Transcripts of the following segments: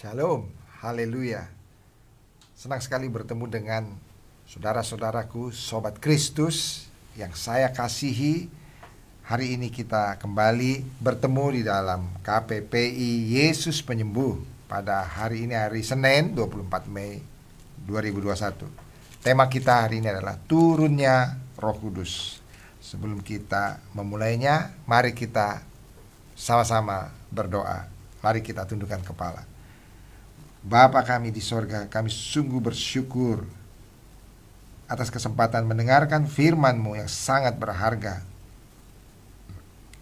Shalom, haleluya. Senang sekali bertemu dengan saudara-saudaraku, sobat Kristus yang saya kasihi. Hari ini kita kembali bertemu di dalam KPPI Yesus Penyembuh pada hari ini hari Senin 24 Mei 2021. Tema kita hari ini adalah turunnya Roh Kudus. Sebelum kita memulainya, mari kita sama-sama berdoa. Mari kita tundukkan kepala. Bapa kami di sorga, kami sungguh bersyukur atas kesempatan mendengarkan firman-Mu yang sangat berharga.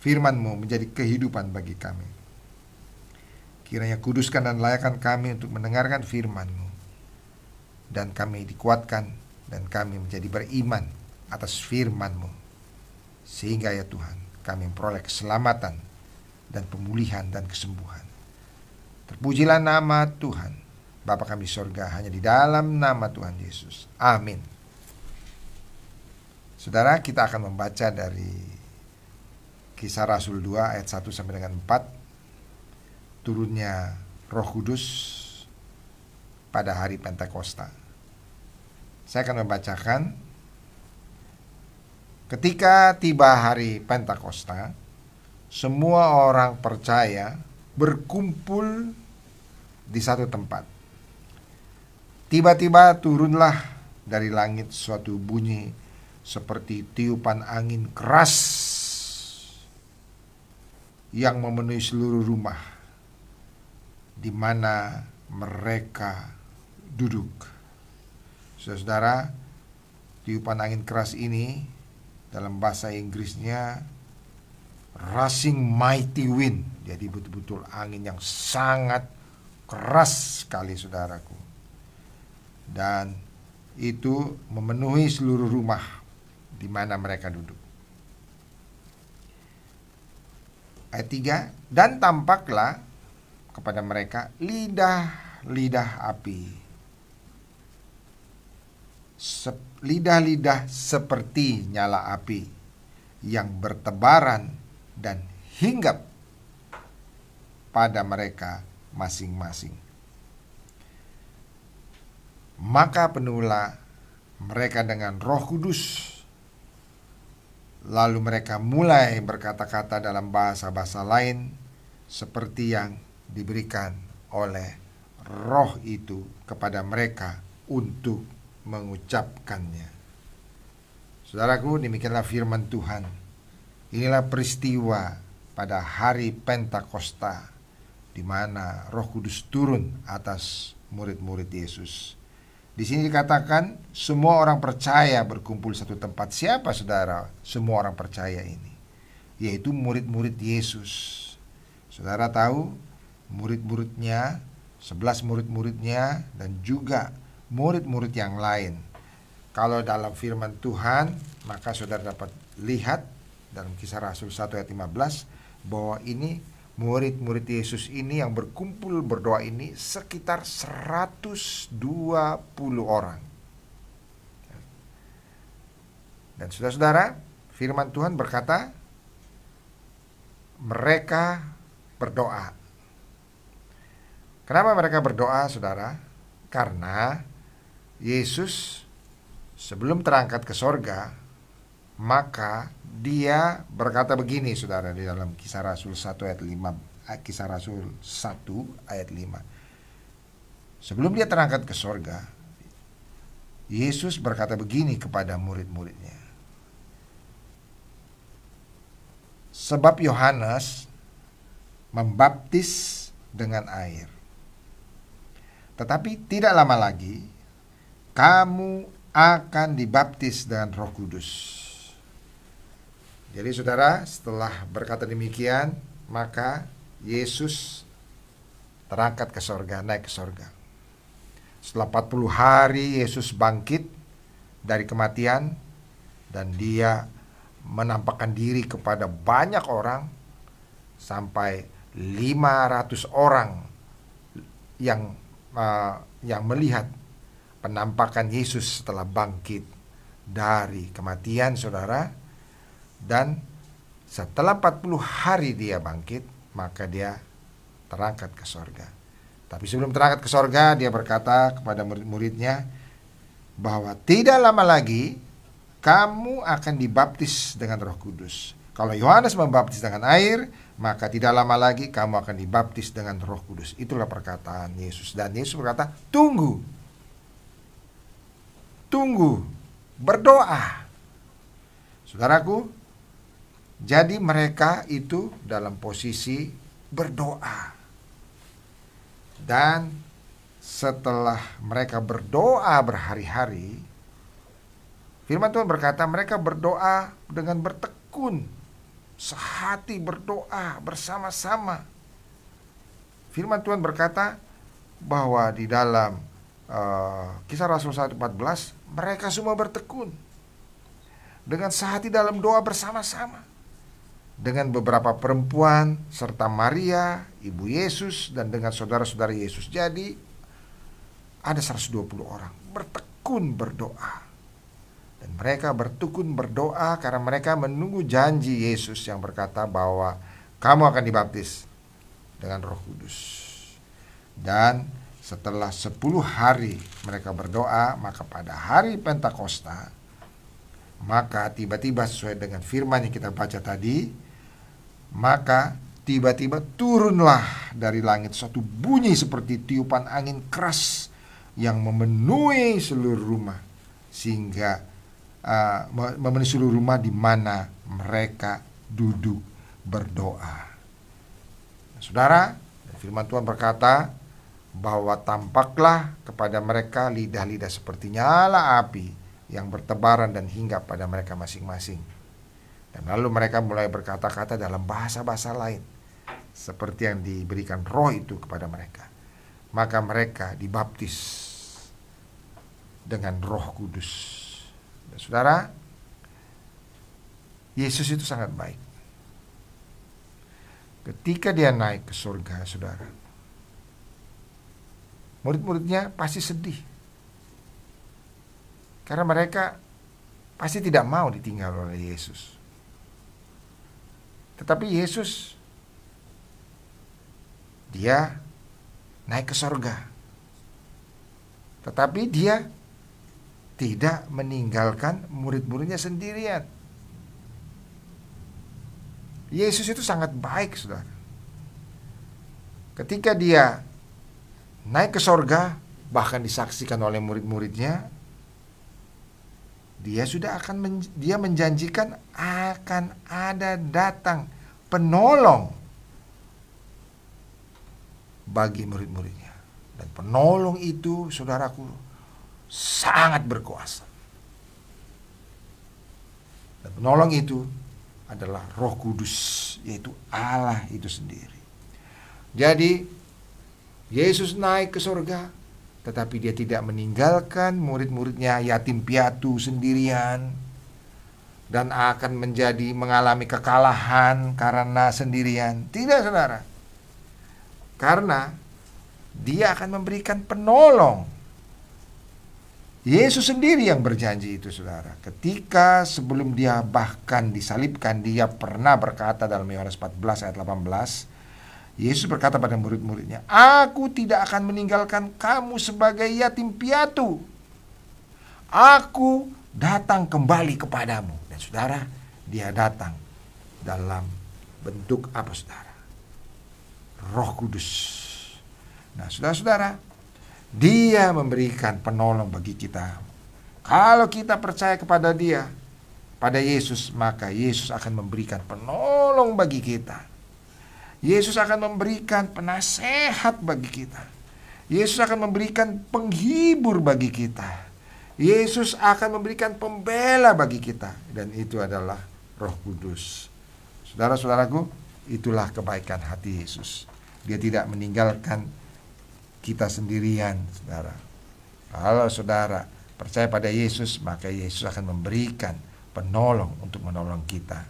Firman-Mu menjadi kehidupan bagi kami. Kiranya kuduskan dan layakkan kami untuk mendengarkan firman-Mu. Dan kami dikuatkan dan kami menjadi beriman atas firman-Mu. Sehingga ya Tuhan, kami memperoleh keselamatan dan pemulihan dan kesembuhan. Terpujilah nama Tuhan, Bapa kami di sorga, hanya di dalam nama Tuhan Yesus. Amin. Saudara, kita akan membaca dari Kisah Rasul 2 ayat 1 sampai dengan 4 turunnya Roh Kudus pada hari Pentakosta. Saya akan membacakan ketika tiba hari Pentakosta, semua orang percaya berkumpul di satu tempat. Tiba-tiba turunlah dari langit suatu bunyi seperti tiupan angin keras yang memenuhi seluruh rumah di mana mereka duduk. Saudara, tiupan angin keras ini dalam bahasa Inggrisnya rushing mighty wind. Jadi betul-betul angin yang sangat keras sekali saudaraku. Dan itu memenuhi seluruh rumah di mana mereka duduk. Ayat 3 Dan tampaklah kepada mereka lidah-lidah api Lidah-lidah seperti nyala api Yang bertebaran dan hinggap pada mereka masing-masing Maka penuhlah mereka dengan roh kudus Lalu mereka mulai berkata-kata dalam bahasa-bahasa lain seperti yang diberikan oleh roh itu kepada mereka untuk mengucapkannya. Saudaraku, demikianlah firman Tuhan. Inilah peristiwa pada hari Pentakosta di mana Roh Kudus turun atas murid-murid Yesus. Di sini dikatakan semua orang percaya berkumpul satu tempat. Siapa saudara? Semua orang percaya ini. Yaitu murid-murid Yesus. Saudara tahu murid-muridnya, sebelas murid-muridnya dan juga murid-murid yang lain. Kalau dalam firman Tuhan, maka saudara dapat lihat dalam kisah Rasul 1 ayat 15 bahwa ini murid-murid Yesus ini yang berkumpul berdoa ini sekitar 120 orang. Dan saudara-saudara, firman Tuhan berkata, mereka berdoa. Kenapa mereka berdoa, saudara? Karena Yesus sebelum terangkat ke sorga, maka dia berkata begini saudara di dalam kisah Rasul 1 ayat 5 eh, kisah Rasul 1 ayat 5 sebelum dia terangkat ke sorga Yesus berkata begini kepada murid-muridnya. Sebab Yohanes membaptis dengan air. Tetapi tidak lama lagi kamu akan dibaptis dengan Roh Kudus. Jadi saudara, setelah berkata demikian, maka Yesus terangkat ke sorga, naik ke sorga. Setelah 40 hari Yesus bangkit dari kematian dan dia menampakkan diri kepada banyak orang sampai 500 orang yang uh, yang melihat penampakan Yesus setelah bangkit dari kematian saudara dan setelah 40 hari dia bangkit, maka dia terangkat ke sorga. Tapi sebelum terangkat ke sorga, dia berkata kepada murid-muridnya bahwa tidak lama lagi kamu akan dibaptis dengan roh kudus. Kalau Yohanes membaptis dengan air, maka tidak lama lagi kamu akan dibaptis dengan roh kudus. Itulah perkataan Yesus. Dan Yesus berkata, tunggu. Tunggu. Berdoa. Saudaraku, jadi mereka itu dalam posisi berdoa. Dan setelah mereka berdoa berhari-hari, firman Tuhan berkata mereka berdoa dengan bertekun, sehati berdoa bersama-sama. Firman Tuhan berkata bahwa di dalam uh, kisah Rasul 1.14 mereka semua bertekun dengan sehati dalam doa bersama-sama dengan beberapa perempuan serta Maria, ibu Yesus dan dengan saudara-saudara Yesus. Jadi ada 120 orang bertekun berdoa. Dan mereka bertekun berdoa karena mereka menunggu janji Yesus yang berkata bahwa kamu akan dibaptis dengan Roh Kudus. Dan setelah 10 hari mereka berdoa, maka pada hari Pentakosta maka tiba-tiba sesuai dengan firman yang kita baca tadi, maka tiba-tiba turunlah dari langit suatu bunyi seperti tiupan angin keras yang memenuhi seluruh rumah sehingga uh, memenuhi seluruh rumah di mana mereka duduk berdoa. Saudara, firman Tuhan berkata bahwa tampaklah kepada mereka lidah-lidah seperti nyala api yang bertebaran dan hinggap pada mereka masing-masing dan lalu mereka mulai berkata-kata dalam bahasa-bahasa lain seperti yang diberikan roh itu kepada mereka. Maka mereka dibaptis dengan Roh Kudus. Dan saudara, Yesus itu sangat baik. Ketika dia naik ke surga, saudara, murid-muridnya pasti sedih. Karena mereka pasti tidak mau ditinggal oleh Yesus. Tetapi Yesus dia naik ke sorga. Tetapi dia tidak meninggalkan murid-muridnya sendirian. Yesus itu sangat baik, saudara. Ketika dia naik ke sorga, bahkan disaksikan oleh murid-muridnya, dia sudah akan men, dia menjanjikan akan ada datang penolong bagi murid-muridnya. Dan penolong itu, saudaraku, sangat berkuasa. Dan penolong itu adalah Roh Kudus, yaitu Allah itu sendiri. Jadi, Yesus naik ke surga, tetapi dia tidak meninggalkan murid-muridnya yatim piatu sendirian dan akan menjadi mengalami kekalahan karena sendirian. Tidak, Saudara. Karena dia akan memberikan penolong. Yesus sendiri yang berjanji itu, Saudara. Ketika sebelum dia bahkan disalibkan, dia pernah berkata dalam Yohanes 14 ayat 18, Yesus berkata pada murid-muridnya, "Aku tidak akan meninggalkan kamu sebagai yatim piatu. Aku datang kembali kepadamu." Dan Saudara, dia datang dalam bentuk apa Saudara? Roh Kudus. Nah, Saudara-saudara, dia memberikan penolong bagi kita. Kalau kita percaya kepada dia, pada Yesus, maka Yesus akan memberikan penolong bagi kita. Yesus akan memberikan penasehat bagi kita. Yesus akan memberikan penghibur bagi kita. Yesus akan memberikan pembela bagi kita dan itu adalah Roh Kudus. Saudara-saudaraku, itulah kebaikan hati Yesus. Dia tidak meninggalkan kita sendirian, Saudara. Kalau Saudara percaya pada Yesus, maka Yesus akan memberikan penolong untuk menolong kita.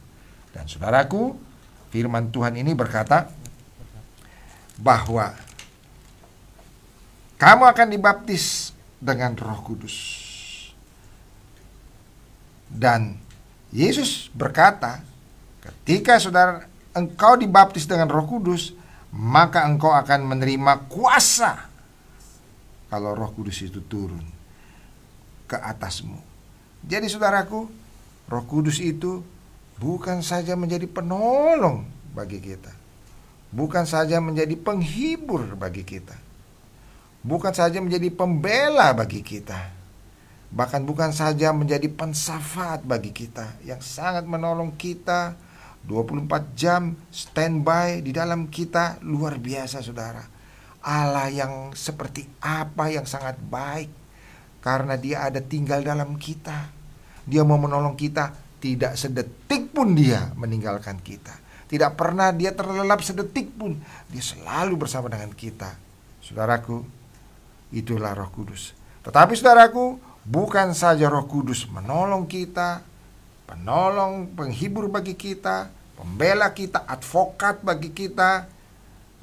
Dan Saudaraku, firman Tuhan ini berkata bahwa kamu akan dibaptis dengan Roh Kudus. Dan Yesus berkata, ketika saudara engkau dibaptis dengan Roh Kudus, maka engkau akan menerima kuasa kalau Roh Kudus itu turun ke atasmu. Jadi saudaraku, Roh Kudus itu bukan saja menjadi penolong bagi kita. Bukan saja menjadi penghibur bagi kita. Bukan saja menjadi pembela bagi kita. Bahkan bukan saja menjadi pensafaat bagi kita yang sangat menolong kita. 24 jam standby di dalam kita luar biasa saudara. Allah yang seperti apa yang sangat baik. Karena dia ada tinggal dalam kita. Dia mau menolong kita tidak sedetik pun dia meninggalkan kita. Tidak pernah dia terlelap sedetik pun. Dia selalu bersama dengan kita. Saudaraku itulah roh kudus. Tetapi saudaraku bukan saja Roh Kudus menolong kita, penolong, penghibur bagi kita, pembela kita, advokat bagi kita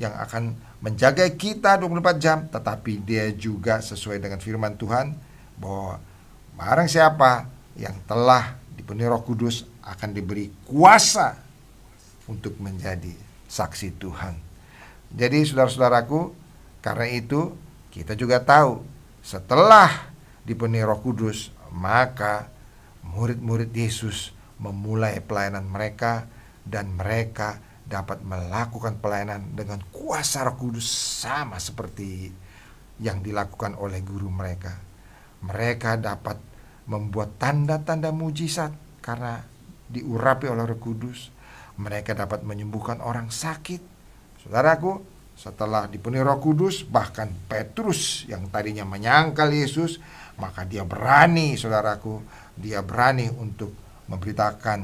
yang akan menjaga kita 24 jam, tetapi dia juga sesuai dengan firman Tuhan bahwa barang siapa yang telah dipenuhi Roh Kudus akan diberi kuasa untuk menjadi saksi Tuhan. Jadi saudara-saudaraku, karena itu kita juga tahu setelah dipenuhi Roh Kudus, maka murid-murid Yesus memulai pelayanan mereka dan mereka dapat melakukan pelayanan dengan kuasa Roh Kudus sama seperti yang dilakukan oleh guru mereka. Mereka dapat membuat tanda-tanda mujizat karena diurapi oleh Roh Kudus. Mereka dapat menyembuhkan orang sakit. Saudaraku, setelah dipenuhi Roh Kudus, bahkan Petrus yang tadinya menyangkal Yesus maka dia berani saudaraku dia berani untuk memberitakan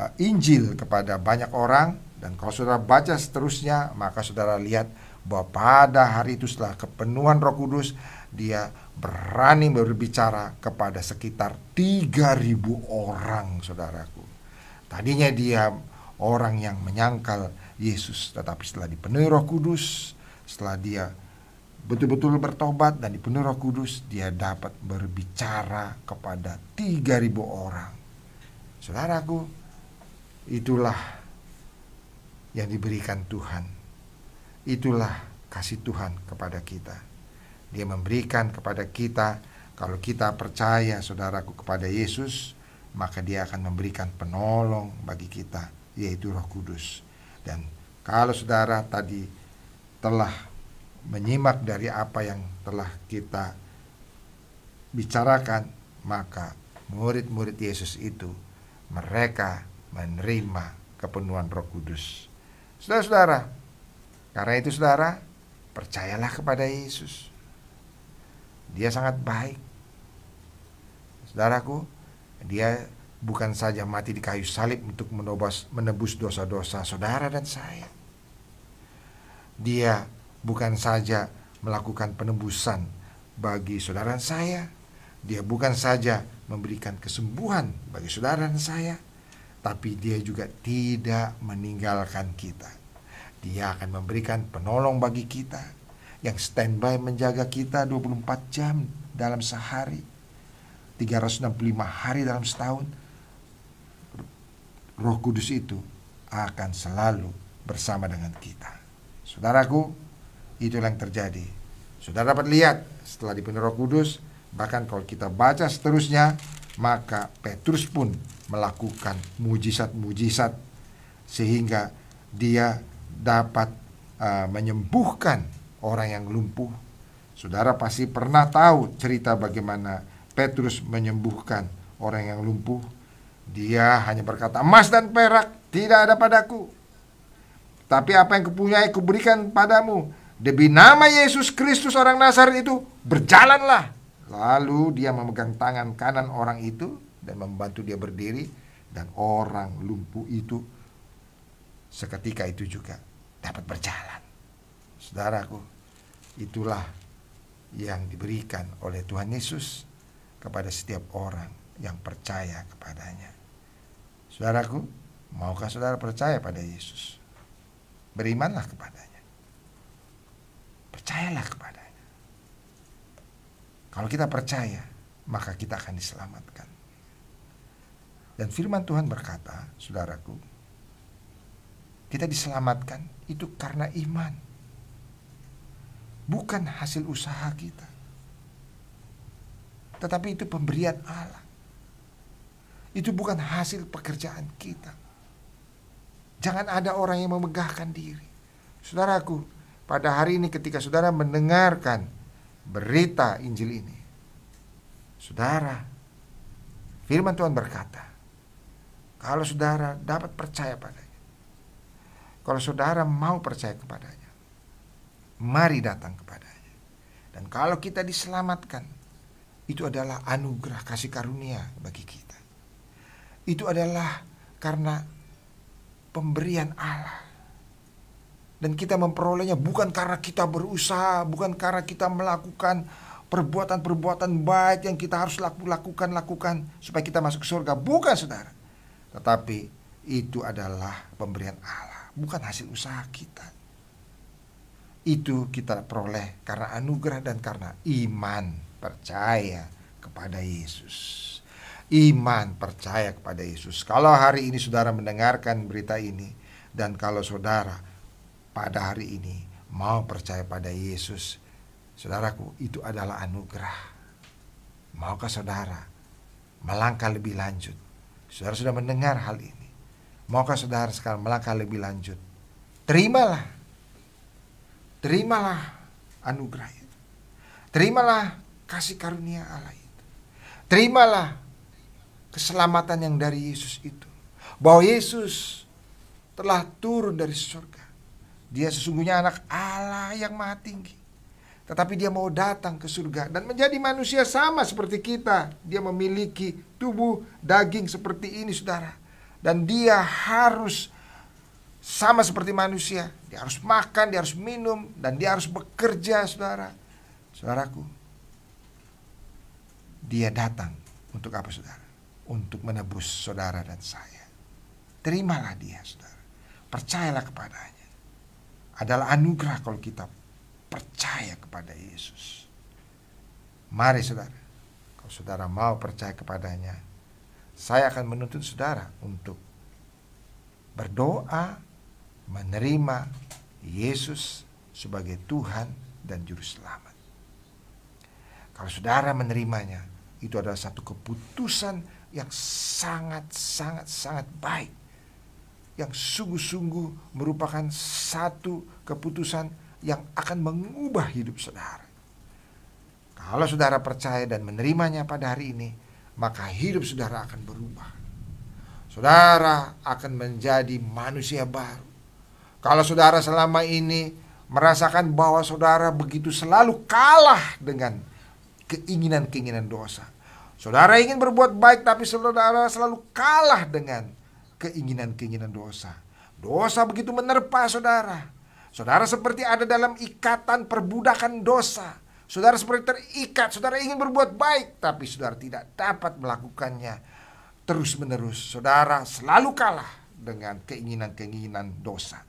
uh, Injil kepada banyak orang dan kalau saudara baca seterusnya maka saudara lihat bahwa pada hari itu setelah kepenuhan Roh Kudus dia berani berbicara kepada sekitar 3000 orang saudaraku tadinya dia orang yang menyangkal Yesus tetapi setelah dipenuhi Roh Kudus setelah dia betul-betul bertobat dan dipenuhi Roh Kudus, dia dapat berbicara kepada 3000 orang. Saudaraku, itulah yang diberikan Tuhan. Itulah kasih Tuhan kepada kita. Dia memberikan kepada kita kalau kita percaya saudaraku kepada Yesus, maka dia akan memberikan penolong bagi kita, yaitu Roh Kudus. Dan kalau saudara tadi telah menyimak dari apa yang telah kita bicarakan, maka murid-murid Yesus itu mereka menerima kepenuhan Roh Kudus. Saudara-saudara, karena itu saudara, percayalah kepada Yesus. Dia sangat baik. Saudaraku, dia bukan saja mati di kayu salib untuk menebus dosa-dosa saudara dan saya. Dia bukan saja melakukan penebusan bagi saudara saya, dia bukan saja memberikan kesembuhan bagi saudara dan saya, tapi dia juga tidak meninggalkan kita. Dia akan memberikan penolong bagi kita yang standby menjaga kita 24 jam dalam sehari, 365 hari dalam setahun. Roh Kudus itu akan selalu bersama dengan kita. Saudaraku, Itulah yang terjadi. Sudah dapat lihat setelah dipenuhi Roh Kudus, bahkan kalau kita baca seterusnya, maka Petrus pun melakukan mujizat-mujizat sehingga dia dapat uh, menyembuhkan orang yang lumpuh. Saudara pasti pernah tahu cerita bagaimana Petrus menyembuhkan orang yang lumpuh. Dia hanya berkata, emas dan perak tidak ada padaku. Tapi apa yang kupunyai kuberikan padamu Demi nama Yesus Kristus orang Nazaret itu berjalanlah. Lalu dia memegang tangan kanan orang itu dan membantu dia berdiri dan orang lumpuh itu seketika itu juga dapat berjalan. Saudaraku, itulah yang diberikan oleh Tuhan Yesus kepada setiap orang yang percaya kepadanya. Saudaraku, maukah saudara percaya pada Yesus? Berimanlah kepadanya. Percayalah kepadanya. Kalau kita percaya, maka kita akan diselamatkan. Dan firman Tuhan berkata, saudaraku, Kita diselamatkan itu karena iman. Bukan hasil usaha kita. Tetapi itu pemberian Allah. Itu bukan hasil pekerjaan kita. Jangan ada orang yang memegahkan diri. Saudaraku, pada hari ini ketika saudara mendengarkan berita Injil ini, saudara, firman Tuhan berkata, kalau saudara dapat percaya padanya, kalau saudara mau percaya kepadanya, mari datang kepadanya. Dan kalau kita diselamatkan, itu adalah anugerah kasih karunia bagi kita. Itu adalah karena pemberian Allah. Dan kita memperolehnya bukan karena kita berusaha, bukan karena kita melakukan perbuatan-perbuatan baik yang kita harus lakukan lakukan supaya kita masuk surga. Bukan saudara. Tetapi itu adalah pemberian Allah, bukan hasil usaha kita. Itu kita peroleh karena anugerah dan karena iman, percaya kepada Yesus iman percaya kepada Yesus. Kalau hari ini saudara mendengarkan berita ini dan kalau saudara pada hari ini mau percaya pada Yesus, saudaraku itu adalah anugerah. Maukah saudara melangkah lebih lanjut? Saudara sudah mendengar hal ini. Maukah saudara sekarang melangkah lebih lanjut? Terimalah. Terimalah anugerah itu. Terimalah kasih karunia Allah itu. Terimalah keselamatan yang dari Yesus itu. Bahwa Yesus telah turun dari surga. Dia sesungguhnya anak Allah yang maha tinggi. Tetapi dia mau datang ke surga dan menjadi manusia sama seperti kita. Dia memiliki tubuh daging seperti ini, saudara. Dan dia harus sama seperti manusia. Dia harus makan, dia harus minum, dan dia harus bekerja, saudara. Saudaraku, dia datang untuk apa, saudara? untuk menebus saudara dan saya. Terimalah dia, saudara. Percayalah kepadanya. Adalah anugerah kalau kita percaya kepada Yesus. Mari saudara, kalau saudara mau percaya kepadanya, saya akan menuntut saudara untuk berdoa menerima Yesus sebagai Tuhan dan Juru Selamat. Kalau saudara menerimanya, itu adalah satu keputusan yang sangat sangat sangat baik yang sungguh-sungguh merupakan satu keputusan yang akan mengubah hidup saudara. Kalau saudara percaya dan menerimanya pada hari ini, maka hidup saudara akan berubah. Saudara akan menjadi manusia baru. Kalau saudara selama ini merasakan bahwa saudara begitu selalu kalah dengan keinginan-keinginan dosa, Saudara ingin berbuat baik tapi saudara selalu kalah dengan keinginan-keinginan dosa. Dosa begitu menerpa saudara. Saudara seperti ada dalam ikatan perbudakan dosa. Saudara seperti terikat, saudara ingin berbuat baik tapi saudara tidak dapat melakukannya terus-menerus. Saudara selalu kalah dengan keinginan-keinginan dosa.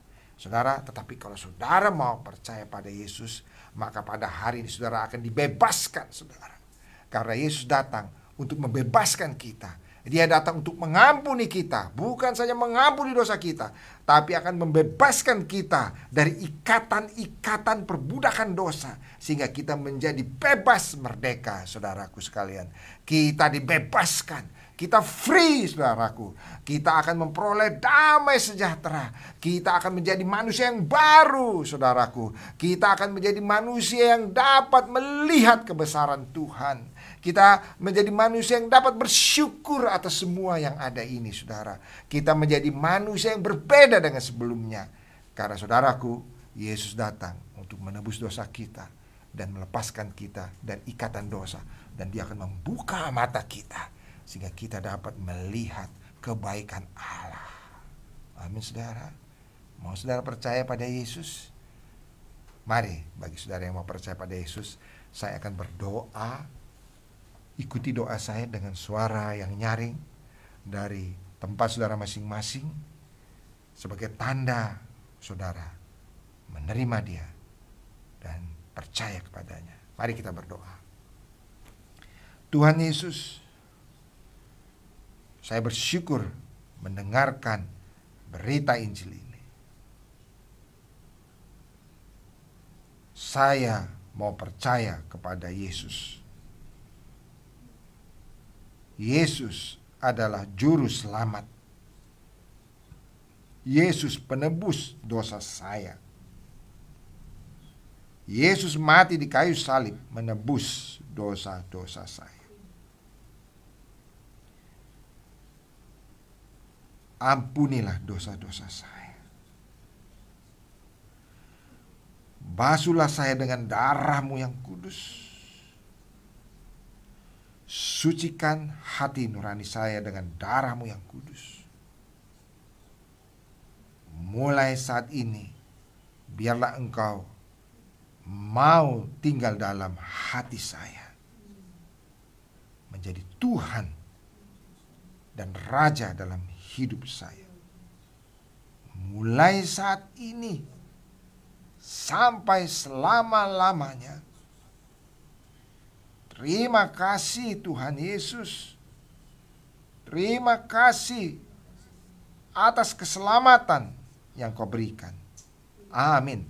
Saudara, tetapi kalau saudara mau percaya pada Yesus, maka pada hari ini saudara akan dibebaskan, saudara. Karena Yesus datang untuk membebaskan kita. Dia datang untuk mengampuni kita, bukan saja mengampuni dosa kita, tapi akan membebaskan kita dari ikatan-ikatan perbudakan dosa, sehingga kita menjadi bebas merdeka, saudaraku sekalian. Kita dibebaskan, kita free, saudaraku. Kita akan memperoleh damai sejahtera. Kita akan menjadi manusia yang baru, saudaraku. Kita akan menjadi manusia yang dapat melihat kebesaran Tuhan kita menjadi manusia yang dapat bersyukur atas semua yang ada ini, saudara. Kita menjadi manusia yang berbeda dengan sebelumnya. Karena saudaraku, Yesus datang untuk menebus dosa kita dan melepaskan kita dan ikatan dosa. Dan dia akan membuka mata kita sehingga kita dapat melihat kebaikan Allah. Amin saudara. Mau saudara percaya pada Yesus? Mari bagi saudara yang mau percaya pada Yesus, saya akan berdoa Ikuti doa saya dengan suara yang nyaring dari tempat saudara masing-masing sebagai tanda saudara menerima dia dan percaya kepadanya. Mari kita berdoa. Tuhan Yesus, saya bersyukur mendengarkan berita Injil ini. Saya mau percaya kepada Yesus. Yesus adalah juru selamat. Yesus penebus dosa saya. Yesus mati di kayu salib menebus dosa-dosa saya. Ampunilah dosa-dosa saya. Basuhlah saya dengan darahmu yang kudus. Sucikan hati nurani saya dengan darahmu yang kudus. Mulai saat ini, biarlah engkau mau tinggal dalam hati saya. Menjadi Tuhan dan Raja dalam hidup saya. Mulai saat ini sampai selama-lamanya. Terima kasih Tuhan Yesus. Terima kasih atas keselamatan yang kau berikan. Amin.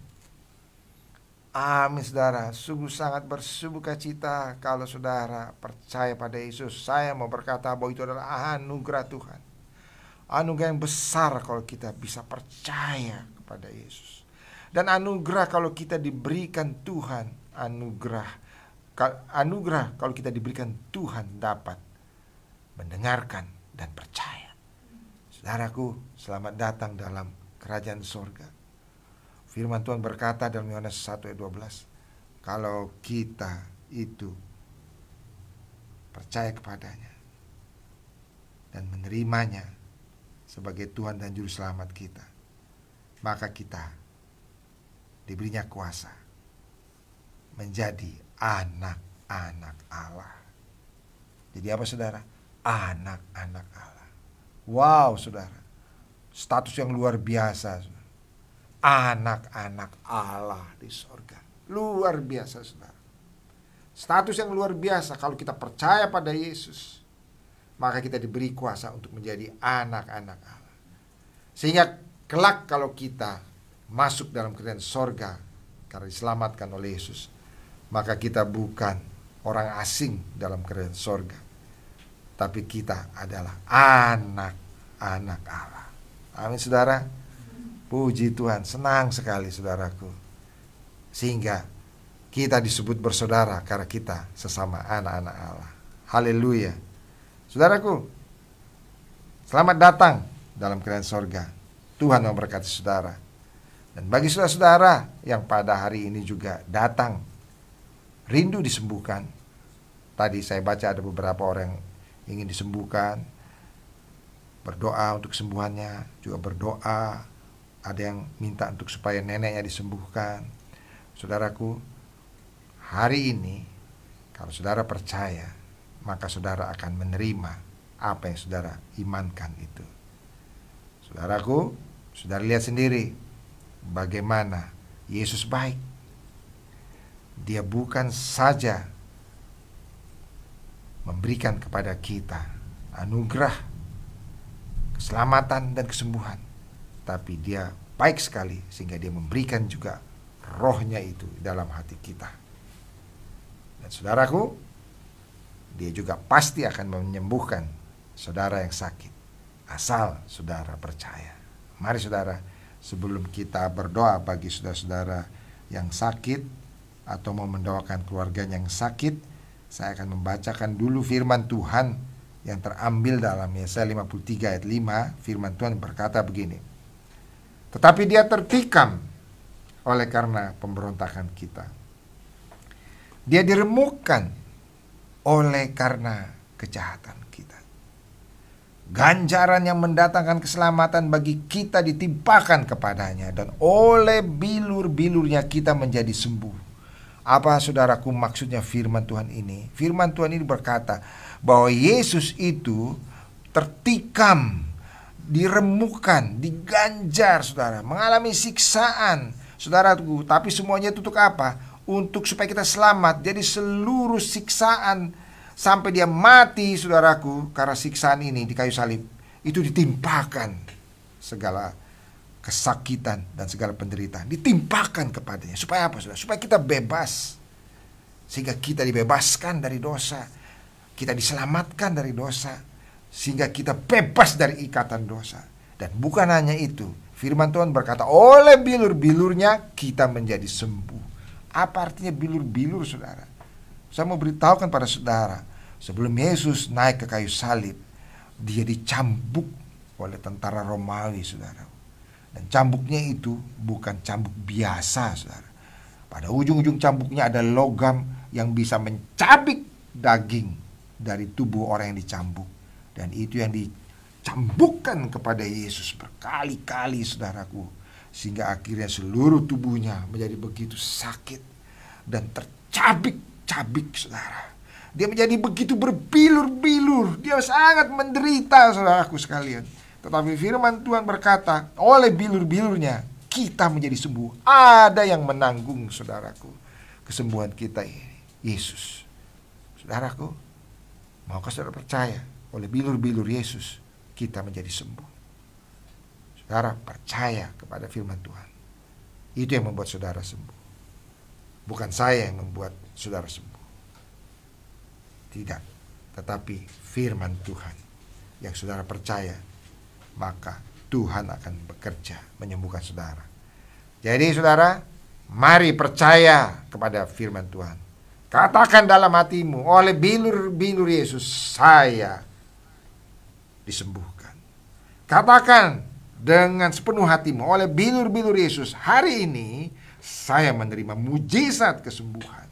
Amin saudara, sungguh sangat bersuka cita kalau saudara percaya pada Yesus. Saya mau berkata bahwa itu adalah anugerah Tuhan. Anugerah yang besar kalau kita bisa percaya kepada Yesus. Dan anugerah kalau kita diberikan Tuhan, anugerah anugerah kalau kita diberikan Tuhan dapat mendengarkan dan percaya. Saudaraku, selamat datang dalam kerajaan sorga. Firman Tuhan berkata dalam Yohanes 1 ayat 12, kalau kita itu percaya kepadanya dan menerimanya sebagai Tuhan dan Juru Selamat kita, maka kita diberinya kuasa menjadi anak-anak Allah. Jadi apa saudara? Anak-anak Allah. Wow saudara, status yang luar biasa anak-anak Allah di sorga. Luar biasa saudara. Status yang luar biasa kalau kita percaya pada Yesus. Maka kita diberi kuasa untuk menjadi anak-anak Allah. Sehingga kelak kalau kita masuk dalam kerajaan sorga karena diselamatkan oleh Yesus. Maka kita bukan orang asing dalam kerajaan sorga. Tapi kita adalah anak-anak Allah. Amin saudara. Puji Tuhan, senang sekali saudaraku. Sehingga kita disebut bersaudara karena kita sesama anak-anak Allah. Haleluya. Saudaraku, selamat datang dalam kerajaan sorga. Tuhan memberkati saudara. Dan bagi saudara-saudara yang pada hari ini juga datang, rindu disembuhkan. Tadi saya baca ada beberapa orang yang ingin disembuhkan, berdoa untuk kesembuhannya, juga berdoa ada yang minta untuk supaya neneknya disembuhkan. Saudaraku, hari ini kalau saudara percaya, maka saudara akan menerima apa yang saudara imankan itu. Saudaraku, saudara lihat sendiri bagaimana Yesus baik. Dia bukan saja memberikan kepada kita anugerah keselamatan dan kesembuhan, tapi dia baik sekali sehingga dia memberikan juga rohnya itu dalam hati kita. Dan saudaraku, dia juga pasti akan menyembuhkan saudara yang sakit asal saudara percaya. Mari saudara, sebelum kita berdoa bagi saudara-saudara yang sakit atau mau mendoakan keluarganya yang sakit, saya akan membacakan dulu firman Tuhan yang terambil dalam Yesaya 53 ayat 5. Firman Tuhan berkata begini. Tetapi dia tertikam oleh karena pemberontakan kita. Dia diremukkan oleh karena kejahatan kita. Ganjaran yang mendatangkan keselamatan bagi kita ditimpakan kepadanya dan oleh bilur-bilurnya kita menjadi sembuh. Apa saudaraku maksudnya firman Tuhan ini? Firman Tuhan ini berkata bahwa Yesus itu tertikam diremukan, diganjar saudara, mengalami siksaan saudara saudaraku. Tapi semuanya itu untuk apa? Untuk supaya kita selamat. Jadi seluruh siksaan sampai dia mati saudaraku karena siksaan ini di kayu salib itu ditimpakan segala kesakitan dan segala penderitaan. Ditimpakan kepadanya. Supaya apa saudara? Supaya kita bebas. Sehingga kita dibebaskan dari dosa. Kita diselamatkan dari dosa. Sehingga kita bebas dari ikatan dosa. Dan bukan hanya itu. Firman Tuhan berkata oleh bilur-bilurnya kita menjadi sembuh apa artinya bilur-bilur saudara saya mau beritahukan pada saudara sebelum Yesus naik ke kayu salib dia dicambuk oleh tentara Romawi saudara dan cambuknya itu bukan cambuk biasa, saudara. Pada ujung-ujung cambuknya ada logam yang bisa mencabik daging dari tubuh orang yang dicambuk. Dan itu yang dicambukkan kepada Yesus berkali-kali, saudaraku. Sehingga akhirnya seluruh tubuhnya menjadi begitu sakit dan tercabik-cabik, saudara. Dia menjadi begitu berbilur-bilur. Dia sangat menderita, saudaraku sekalian. Tetapi firman Tuhan berkata, oleh bilur-bilurnya kita menjadi sembuh. Ada yang menanggung saudaraku kesembuhan kita ini. Yesus. Saudaraku, maukah saudara percaya oleh bilur-bilur Yesus kita menjadi sembuh. Saudara percaya kepada firman Tuhan. Itu yang membuat saudara sembuh. Bukan saya yang membuat saudara sembuh. Tidak. Tetapi firman Tuhan yang saudara percaya maka Tuhan akan bekerja menyembuhkan saudara. Jadi saudara, mari percaya kepada firman Tuhan. Katakan dalam hatimu, oleh bilur-bilur Yesus saya disembuhkan. Katakan dengan sepenuh hatimu, oleh bilur-bilur Yesus hari ini saya menerima mujizat kesembuhan.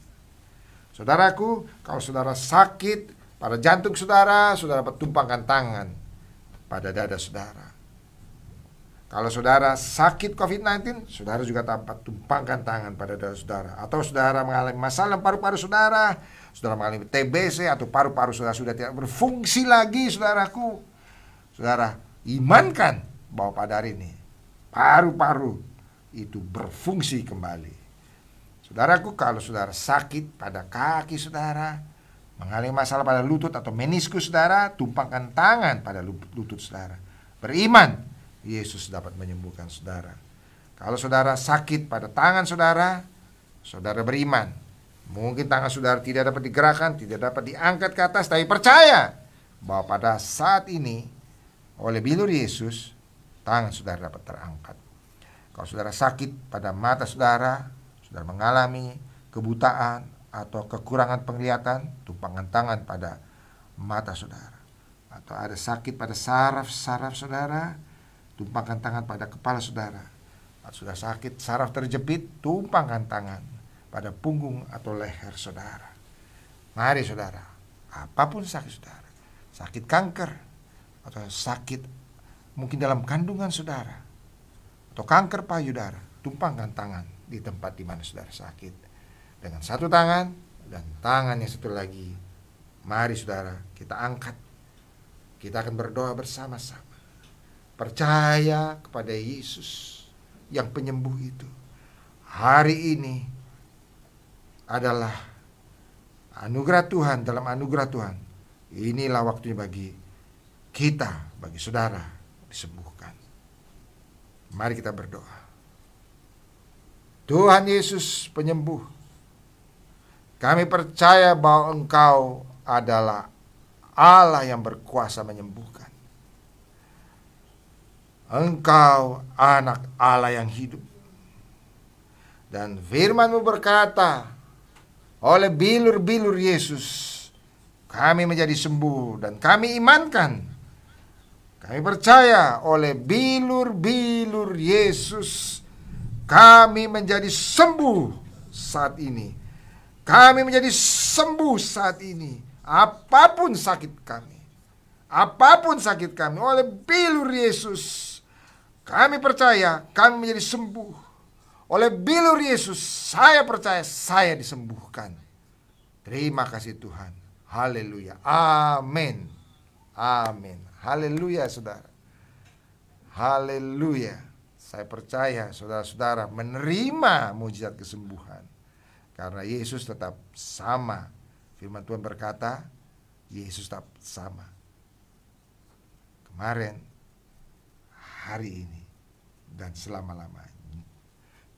Saudaraku, kalau saudara sakit pada jantung saudara, saudara dapat tumpangkan tangan pada dada saudara. Kalau saudara sakit COVID-19, saudara juga dapat tumpangkan tangan pada dada saudara. Atau saudara mengalami masalah paru-paru saudara, saudara mengalami TBC atau paru-paru saudara sudah tidak berfungsi lagi, saudaraku. Saudara, imankan bahwa pada hari ini paru-paru itu berfungsi kembali. Saudaraku, kalau saudara sakit pada kaki saudara, mengalami masalah pada lutut atau meniskus saudara, tumpangkan tangan pada lutut saudara. Beriman, Yesus dapat menyembuhkan saudara. Kalau saudara sakit pada tangan saudara, saudara beriman. Mungkin tangan saudara tidak dapat digerakkan, tidak dapat diangkat ke atas, tapi percaya bahwa pada saat ini oleh bilur Yesus, tangan saudara dapat terangkat. Kalau saudara sakit pada mata saudara, saudara mengalami kebutaan, atau kekurangan penglihatan, tumpangan tangan pada mata saudara. Atau ada sakit pada saraf-saraf saudara, tumpangkan tangan pada kepala saudara. Atau sudah sakit, saraf terjepit, tumpangkan tangan pada punggung atau leher saudara. Mari saudara, apa pun sakit saudara, sakit kanker, atau sakit mungkin dalam kandungan saudara, atau kanker payudara, tumpangkan tangan di tempat di mana saudara sakit dengan satu tangan dan tangan yang satu lagi. Mari saudara, kita angkat. Kita akan berdoa bersama-sama. Percaya kepada Yesus yang penyembuh itu. Hari ini adalah anugerah Tuhan dalam anugerah Tuhan. Inilah waktunya bagi kita, bagi saudara. Mari kita berdoa. Tuhan Yesus penyembuh kami percaya bahwa Engkau adalah Allah yang berkuasa menyembuhkan. Engkau anak Allah yang hidup. Dan firmanmu berkata, oleh bilur-bilur Yesus, kami menjadi sembuh dan kami imankan. Kami percaya oleh bilur-bilur Yesus, kami menjadi sembuh saat ini kami menjadi sembuh saat ini. Apa pun sakit kami. Apa pun sakit kami. Oleh bilur Yesus. Kami percaya kami menjadi sembuh. Oleh bilur Yesus saya percaya saya disembuhkan. Terima kasih Tuhan. Haleluya. Amin. Amin. Haleluya saudara. Haleluya. Saya percaya saudara-saudara menerima mujizat kesembuhan. Karena Yesus tetap sama. Firman Tuhan berkata, Yesus tetap sama. Kemarin, hari ini, dan selama-lamanya.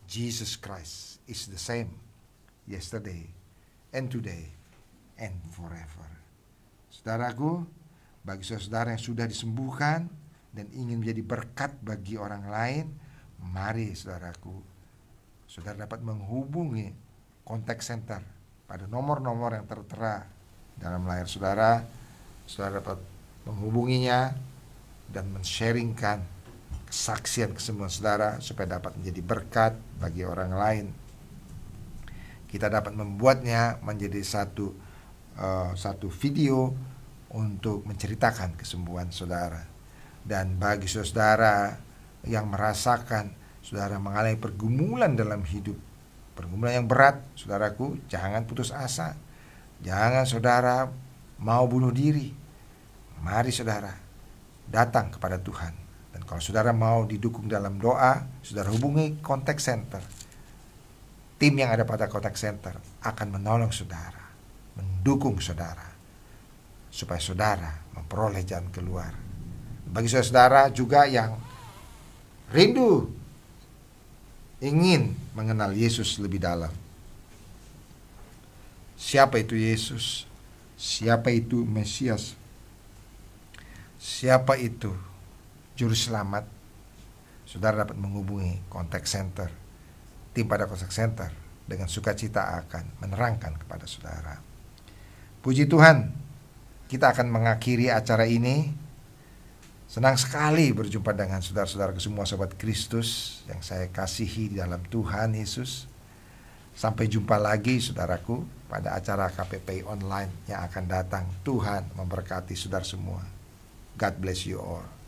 Jesus Christ is the same yesterday and today and forever. Saudaraku, bagi saudara yang sudah disembuhkan dan ingin menjadi berkat bagi orang lain, mari saudaraku, saudara dapat menghubungi kontak center pada nomor-nomor yang tertera dalam layar saudara. Saudara dapat menghubunginya dan men-sharingkan kesaksian kesembuhan saudara supaya dapat menjadi berkat bagi orang lain. Kita dapat membuatnya menjadi satu uh, satu video untuk menceritakan kesembuhan saudara. Dan bagi saudara yang merasakan saudara mengalami pergumulan dalam hidup, pergumulan yang berat, saudaraku, jangan putus asa. Jangan saudara mau bunuh diri. Mari saudara datang kepada Tuhan. Dan kalau saudara mau didukung dalam doa, saudara hubungi kontak center. Tim yang ada pada kontak center akan menolong saudara, mendukung saudara supaya saudara memperoleh jalan keluar. Bagi saudara juga yang rindu ingin mengenal Yesus lebih dalam. Siapa itu Yesus? Siapa itu Mesias? Siapa itu Juru Selamat? Saudara dapat menghubungi kontak center. Tim pada kontak center dengan sukacita akan menerangkan kepada saudara. Puji Tuhan, kita akan mengakhiri acara ini. Senang sekali berjumpa dengan saudara-saudara semua sobat Kristus yang saya kasihi di dalam Tuhan Yesus. Sampai jumpa lagi saudaraku pada acara KPP online yang akan datang. Tuhan memberkati saudara semua. God bless you all.